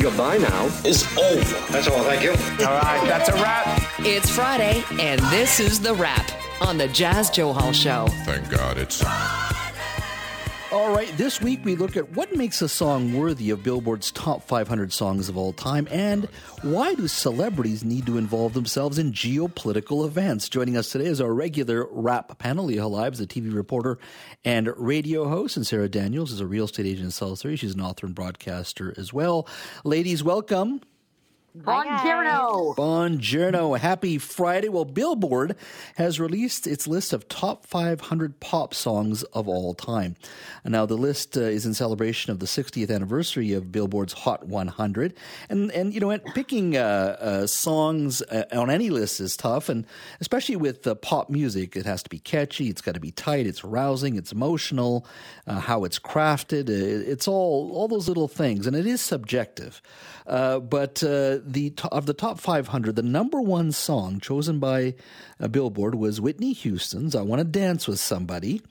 Goodbye now is over. That's all. Thank you. All right, that's a wrap. It's Friday, and this is The Wrap on the Jas Johal Show. Thank God it's. All right, this week we look at what makes a song worthy of Billboard's top 500 songs of all time and why do celebrities need to involve themselves in geopolitical events. Joining us today is our regular wrap panel, Leah Holiove, a TV reporter and radio host, and Sarah Daniels is a real estate agent in Surrey. She's an author and broadcaster as well. Ladies, welcome. Buongiorno. Buongiorno. Happy Friday. Well, Billboard has released its list of top 500 pop songs of all time. Now, the list uh, is in celebration of the 60th anniversary of Billboard's Hot 100. And, and you know, picking uh, uh, songs uh, on any list is tough, and especially with uh, pop music, it has to be catchy, it's got to be tight, it's rousing, it's emotional, uh, how it's crafted. it's all, all those little things, and it is subjective. but the of the top 500, the number one song chosen by uh, Billboard was Whitney Houston's "I Want to Dance with Somebody."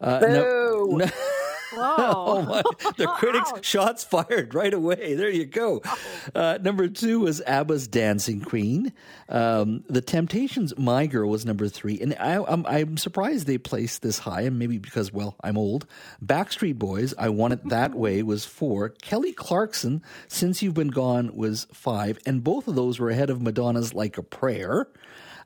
Uh, Boo! No, no oh my. The critics shots fired right away. There you go. Uh, number two was ABBA's Dancing Queen. Um, the Temptations' My Girl was number three. And I, I'm, I'm surprised they placed this high, and maybe because, well, I'm old. Backstreet Boys, I Want It That Way was four. Kelly Clarkson, Since You've Been Gone was five. And both of those were ahead of Madonna's Like a Prayer.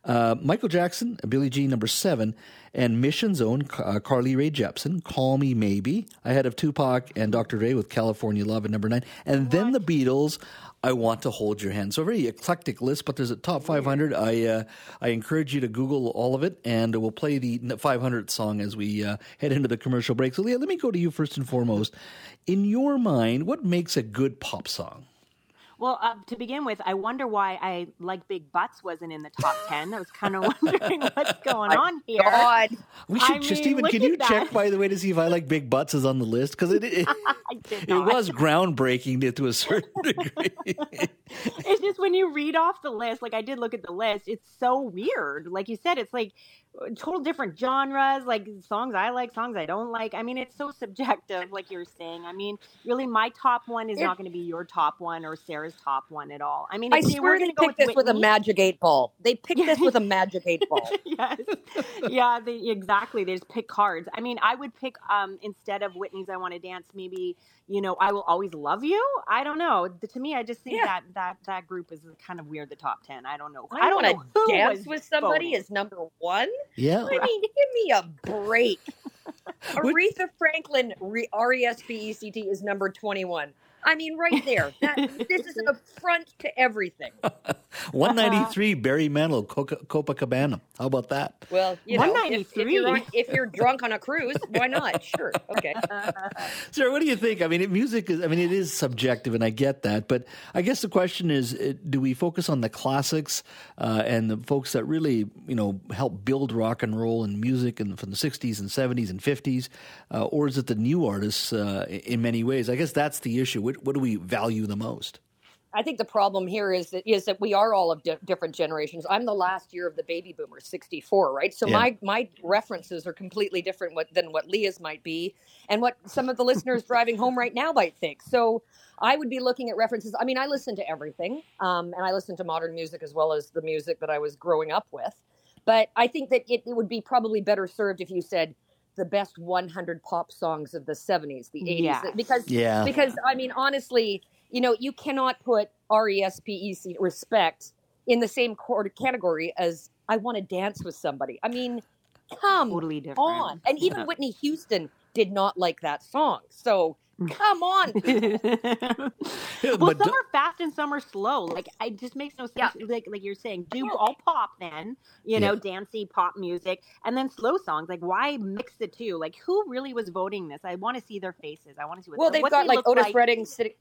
Uh, Michael Jackson, Billie Jean, number seven, and Mission's own uh, Carly Rae Jepsen, Call Me Maybe, ahead of Tupac and Dr. Dre with California Love at number nine, and then the Beatles. I want to hold your hand. So a very eclectic list, but there's a top 500. I uh, I encourage you to Google all of it, and we'll play the 500th song as we uh, head into the commercial break. So Leah, let me go to you first and foremost. In your mind, what makes a good pop song? Well, uh, to begin with, I wonder why I like Big Butts wasn't in the top ten. I was kind of wondering what's going on here. God. We should I just mean, even. Can you that. check by the way to see if I like Big Butts is on the list because it it, it was groundbreaking to a certain degree. it's just when you read off the list, like I did look at the list. It's so weird. Like you said, it's like total different genres, like songs I like, songs I don't like. I mean, it's so subjective, like you're saying. I mean, really, my top one is it, not going to be your top one or Sarah's top one at all. I mean, I swear they picked this Whitney, with a magic eight ball. They picked this with a magic eight ball. yes, yeah, they, exactly. They just pick cards. I mean, I would pick um, instead of Whitney's "I Want to Dance," maybe you know, I will always love you. I don't know. To me, I just think yeah. that that that group is kind of weird. The top ten. I don't know. I, I don't want to dance with somebody voting. is number one. Yeah. I mean, give me a break. Aretha Franklin, R E S P E C T, is number twenty one. I mean, right there. That, this is an affront to everything. 193 Barry Manilow, Coca- Copacabana. How about that? Well, you know, if, if, you're on, if, you're drunk on a cruise, why not? Sure. Okay. Sir, what do you think? I mean, music is, I mean, it is subjective, and I get that. But I guess the question is uh, do we focus on the classics uh, and the folks that really, you know, help build rock and roll and music and from the 60s and 70s and 50s? Uh, or is it the new artists uh, in many ways? I guess that's the issue what, what do we value the most? I think the problem here is that is that we are all of di- different generations. I'm the last year of the baby boomers, 64, right? So yeah. my my references are completely different what, than what Leah's might be, and what some of the listeners driving home right now might think. So I would be looking at references. I mean, I listen to everything, um, and I listen to modern music as well as the music that I was growing up with. But I think that it, it would be probably better served if you said the best 100 pop songs of the 70s, the 80s, yeah. because yeah. because I mean honestly, you know, you cannot put R E S P E C respect in the same category as I want to dance with somebody. I mean, come totally different. on. And even yeah. Whitney Houston did not like that song. So Come on. well, some are fast and some are slow. Like it just makes no sense. Yeah. Like like you're saying, do all pop then, you know, yeah. dancey pop music, and then slow songs. Like why mix the two? Like who really was voting this? I want to see their faces. I want to see what. Well, they've what got they like Otis like. Redding sitting.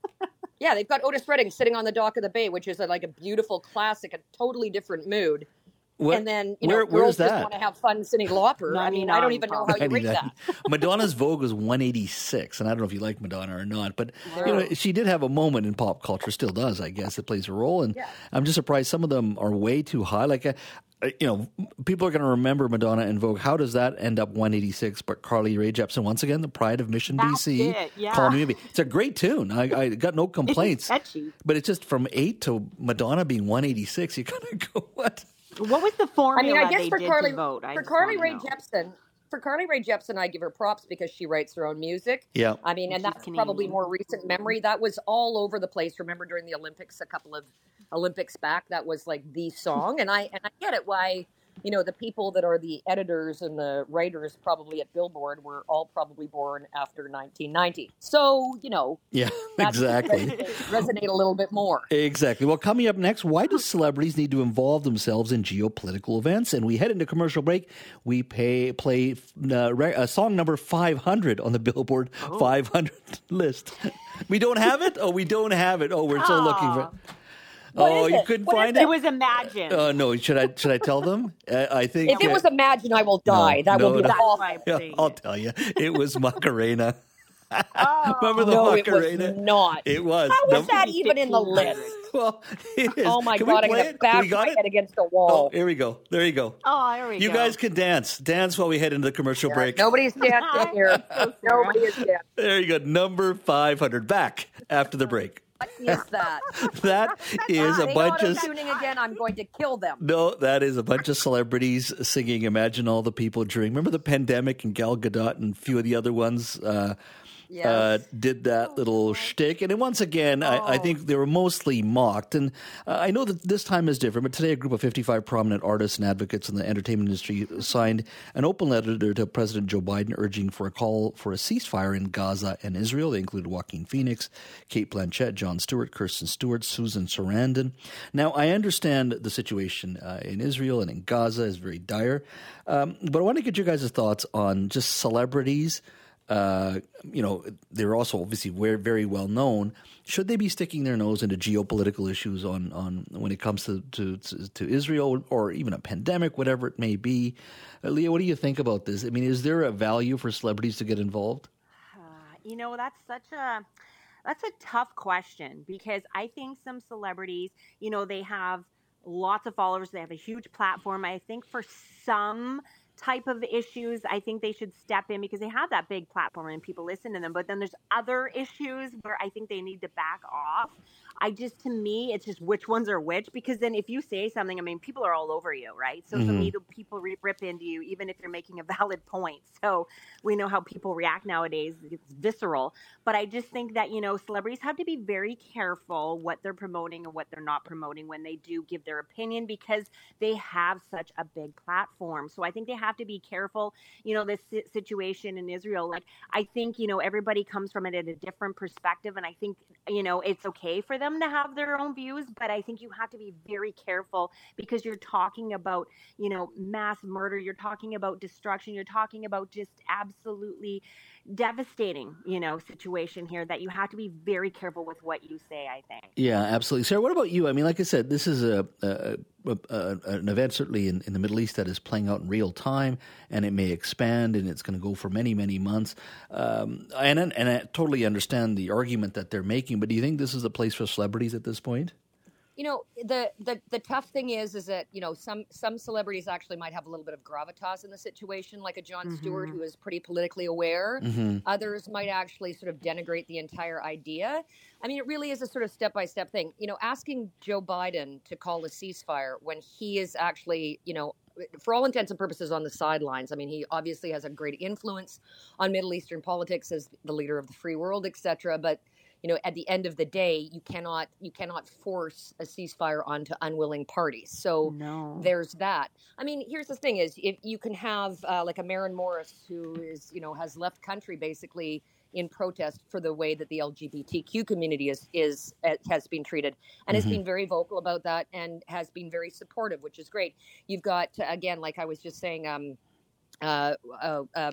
yeah, they've got Otis Redding sitting on the dock of the bay, which is a, like a beautiful classic, a totally different mood. What- and then you where- know where's girls just want to have fun Cyndi Lauper. I mean, I don't even know how you rate that. Madonna's Vogue was 186, and I don't know if you like Madonna or not, but you know she did have a moment in pop culture, still does, I guess. It plays a role, and I'm just surprised some of them are way too high. Like, uh, uh, you know, people are going to remember Madonna and Vogue. How does that end up 186? But Carly Rae Jepsen, once again, the pride of Mission That's BC. it, yeah. Call me maybe. It's a great tune. I, I got no complaints. catchy. But it's just from eight to Madonna being 186. You kind of go, what? What was the formula? I mean, I guess for Carly vote? I for Carly wanna Rae. Jepsen, for Carly Rae Jepsen, I give her props because she writes her own music. Yeah. I mean, and She's that's probably more recent memory. That was all over the place. Remember during the Olympics, a couple of Olympics back, that was like the song. And I and I get it why you know the people that are the editors and the writers probably at Billboard were all probably born after 1990. So you know Yeah, exactly. resonate, resonate a little bit more. Exactly. Well, coming up next, why do celebrities need to involve themselves in geopolitical events? And we head into commercial break. We pay, play uh, re- uh, song number 500 on the Billboard Oh. 500 list. We don't have it? Oh, we don't have it. Oh, we're still looking for What Oh, is you it? couldn't What is find It it? was Imagine. Oh, no. Should I should I tell them? Uh, I think If it uh, was Imagine, I Will Die, that no, will be no. That's awful. I'm yeah, saying I'll tell you. It was Macarena. Oh. Remember the No, it was not. It was. How No- was that even in the list? Well, it is. Oh my Can god, I'm gonna bash we got my it? head against the Oh, wall. here we go. There you go. Oh, there we You go. You guys can dance. Dance while we head into the commercial break. Nobody's dancing here. Nobody is dancing. There you go. Number 500. Back after the break. What is that? That is a bunch of. tuning again. I'm going to kill them. No, that is a bunch of celebrities singing Imagine All the People during. Remember the pandemic and Gal Gadot and a few of the other ones uh, Yes. uh, did that little shtick. And once again, I, I think they were mostly mocked. And uh, I know that this time is different, but today a group of 55 prominent artists and advocates in the entertainment industry signed an open letter to President Joe Biden urging for a call for a ceasefire in Gaza and Israel. They include Joaquin Phoenix, Cate Blanchett, Jon Stewart, Kristen Stewart, Susan Sarandon. Now, I understand the situation uh, in Israel and in Gaza is very dire, um, but I want to get your guys' thoughts on just celebrities uh, you know, they're also obviously very, well known. Should they be sticking their nose into geopolitical issues on, on when it comes to, to, to Israel or even a pandemic, whatever it may be? Uh, Leah, what do you think about this? I mean, is there a value for celebrities to get involved? You know, that's such a that's a tough question because I think some celebrities, you know, they have lots of followers, they have a huge platform. I think for some type of issues, I think they should step in because they have that big platform and people listen to them. But then there's other issues where I think they need to back off. I just, to me, it's just which ones are which because then if you say something, I mean, people are all over you, right? So to me, mm-hmm. the people re- rip into you even if you're making a valid point. So we know how people react nowadays; it's visceral. But I just think that you know, celebrities have to be very careful what they're promoting and what they're not promoting when they do give their opinion because they have such a big platform. So I think they have to be careful. You know, this si- situation in Israel, like I think you know everybody comes from it at a different perspective, and I think you know it's okay for them to have their own views, but I think you have to be very careful because you're talking about you know mass murder, you're talking about destruction, you're talking about just absolutely devastating you know situation here that you have to be very careful with what you say. I think. Yeah, absolutely. Sarah, what about you? I mean, like I said, this is a, a, a, a an event certainly in, in the Middle East that is playing out in real time, and it may expand, and it's going to go for many, many months. Um, and and I totally understand the argument that they're making, but do you think this is a place for celebrities at this point? You know the, the the tough thing is is that you know some some celebrities actually might have a little bit of gravitas in the situation like a Jon Stewart mm-hmm. who is pretty politically aware. Mm-hmm. Others might actually sort of denigrate the entire idea. I mean it really is a sort of step by step thing. You know asking joe biden to call a ceasefire when he is actually you know for all intents and purposes on the sidelines. I mean he obviously has a great influence on middle eastern politics as the leader of the free world etc but you know at the end of the day you cannot you cannot force a ceasefire onto unwilling parties. So No. there's that. I mean here's the thing is if you can have uh, like a Maren morris who is you know has left country basically in protest for the way that the lgbtq community is is uh, has been treated. And has been very vocal about that and has been very supportive which is great. You've got again like i was just saying um uh, uh, uh,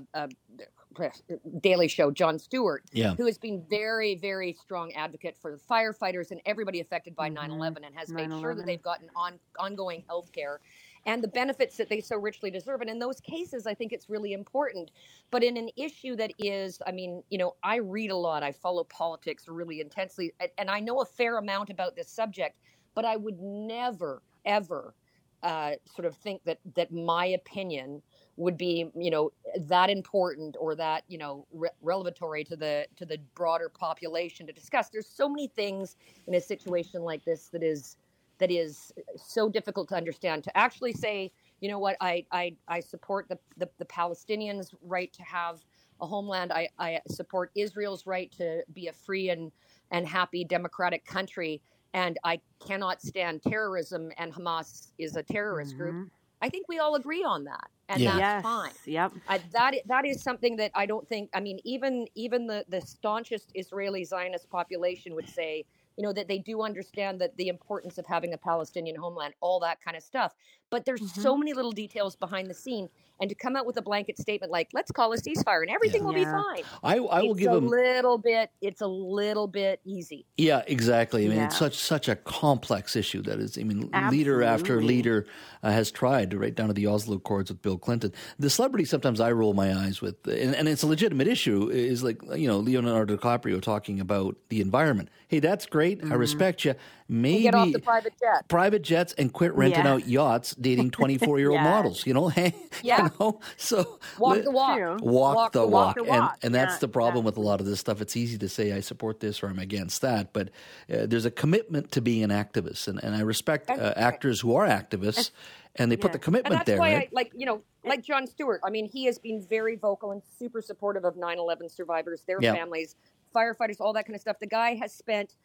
Daily Show, Jon Stewart, Yeah. who has been very, very strong advocate for the firefighters and everybody affected by 9/11, and has made sure that they've gotten on ongoing health care and the benefits that they so richly deserve. And in those cases, I think it's really important. But in an issue that is, I mean, you know, I read a lot, I follow politics really intensely, and I know a fair amount about this subject, but I would never, ever uh, sort of think that that my opinion would be you know that important or that you know re- revelatory to the to the broader population to discuss there's so many things in a situation like this that is that is so difficult to understand to actually say you know what i i, I support the, the, the palestinians right to have a homeland I, I support israel's right to be a free and and happy democratic country and I cannot stand terrorism, and Hamas is a terrorist mm-hmm. group. I think we all agree on that, and yeah. that's yes. fine. Yep. Uh, that that is something that I don't think. I mean, even even the the staunchest Israeli Zionist population would say, you know, that they do understand that the importance of having a Palestinian homeland, all that kind of stuff. But there's mm-hmm. so many little details behind the scene, and to come out with a blanket statement like "Let's call a ceasefire and everything yeah. will yeah. be fine," I, I will it's give a them little bit. It's a little bit easy. Yeah, exactly. I mean, yeah. it's such such a complex issue that is. I mean, Absolutely. leader after leader uh, has tried to right down to the Oslo Accords with Bill Clinton. The celebrity sometimes I roll my eyes with, and, and it's a legitimate issue. Is like you know Leonardo DiCaprio talking about the environment. Hey, that's great. Mm-hmm. I respect you. Maybe get off the private jet, private jets, and quit renting out yachts, dating twenty four year old models. You know, hey, yeah. You know? So walk the walk, walk, walk the walk, walk. and and that's yeah, the problem with a lot of this stuff. It's easy to say I support this or I'm against that, but uh, there's a commitment to being an activist, and, and I respect uh, actors who are activists, and they put the commitment and that's there. Why right? I, like you know, like Jon Stewart. I mean, he has been very vocal and super supportive of 9/11 survivors, their families, firefighters, all that kind of stuff. The guy has spent,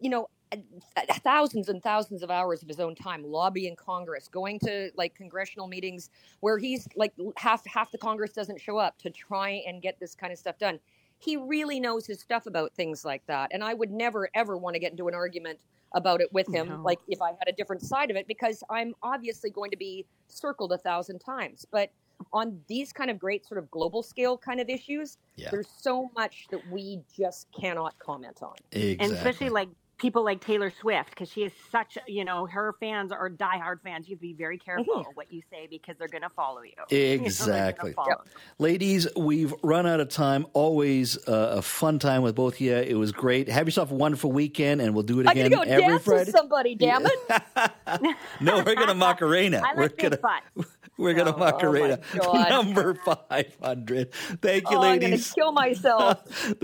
you know, thousands and thousands of hours of his own time lobbying Congress, going to like congressional meetings where he's like half half the Congress doesn't show up to try and get this kind of stuff done. He really knows his stuff about things like that, and I would never ever want to get into an argument about it with him, no. like if I had a different side of it, because I'm obviously going to be circled a thousand times. But on these kind of great sort of global scale kind of issues, yeah. there's so much that we just cannot comment on. Exactly. And especially like people like Taylor Swift because she is such, you know, her fans are diehard fans. You have to be very careful mm-hmm. what you say because they're going to follow you. Exactly. You know, yep. Ladies, we've run out of time. Always uh, a fun time with both of you. It was great. Have yourself a wonderful weekend, and we'll do it again go every dance Friday. With somebody, damn it! no, we're going to Macarena. I like we're gonna, We're going to oh, Macarena. Oh Number 500. Thank you, oh, ladies. I'm going to kill myself.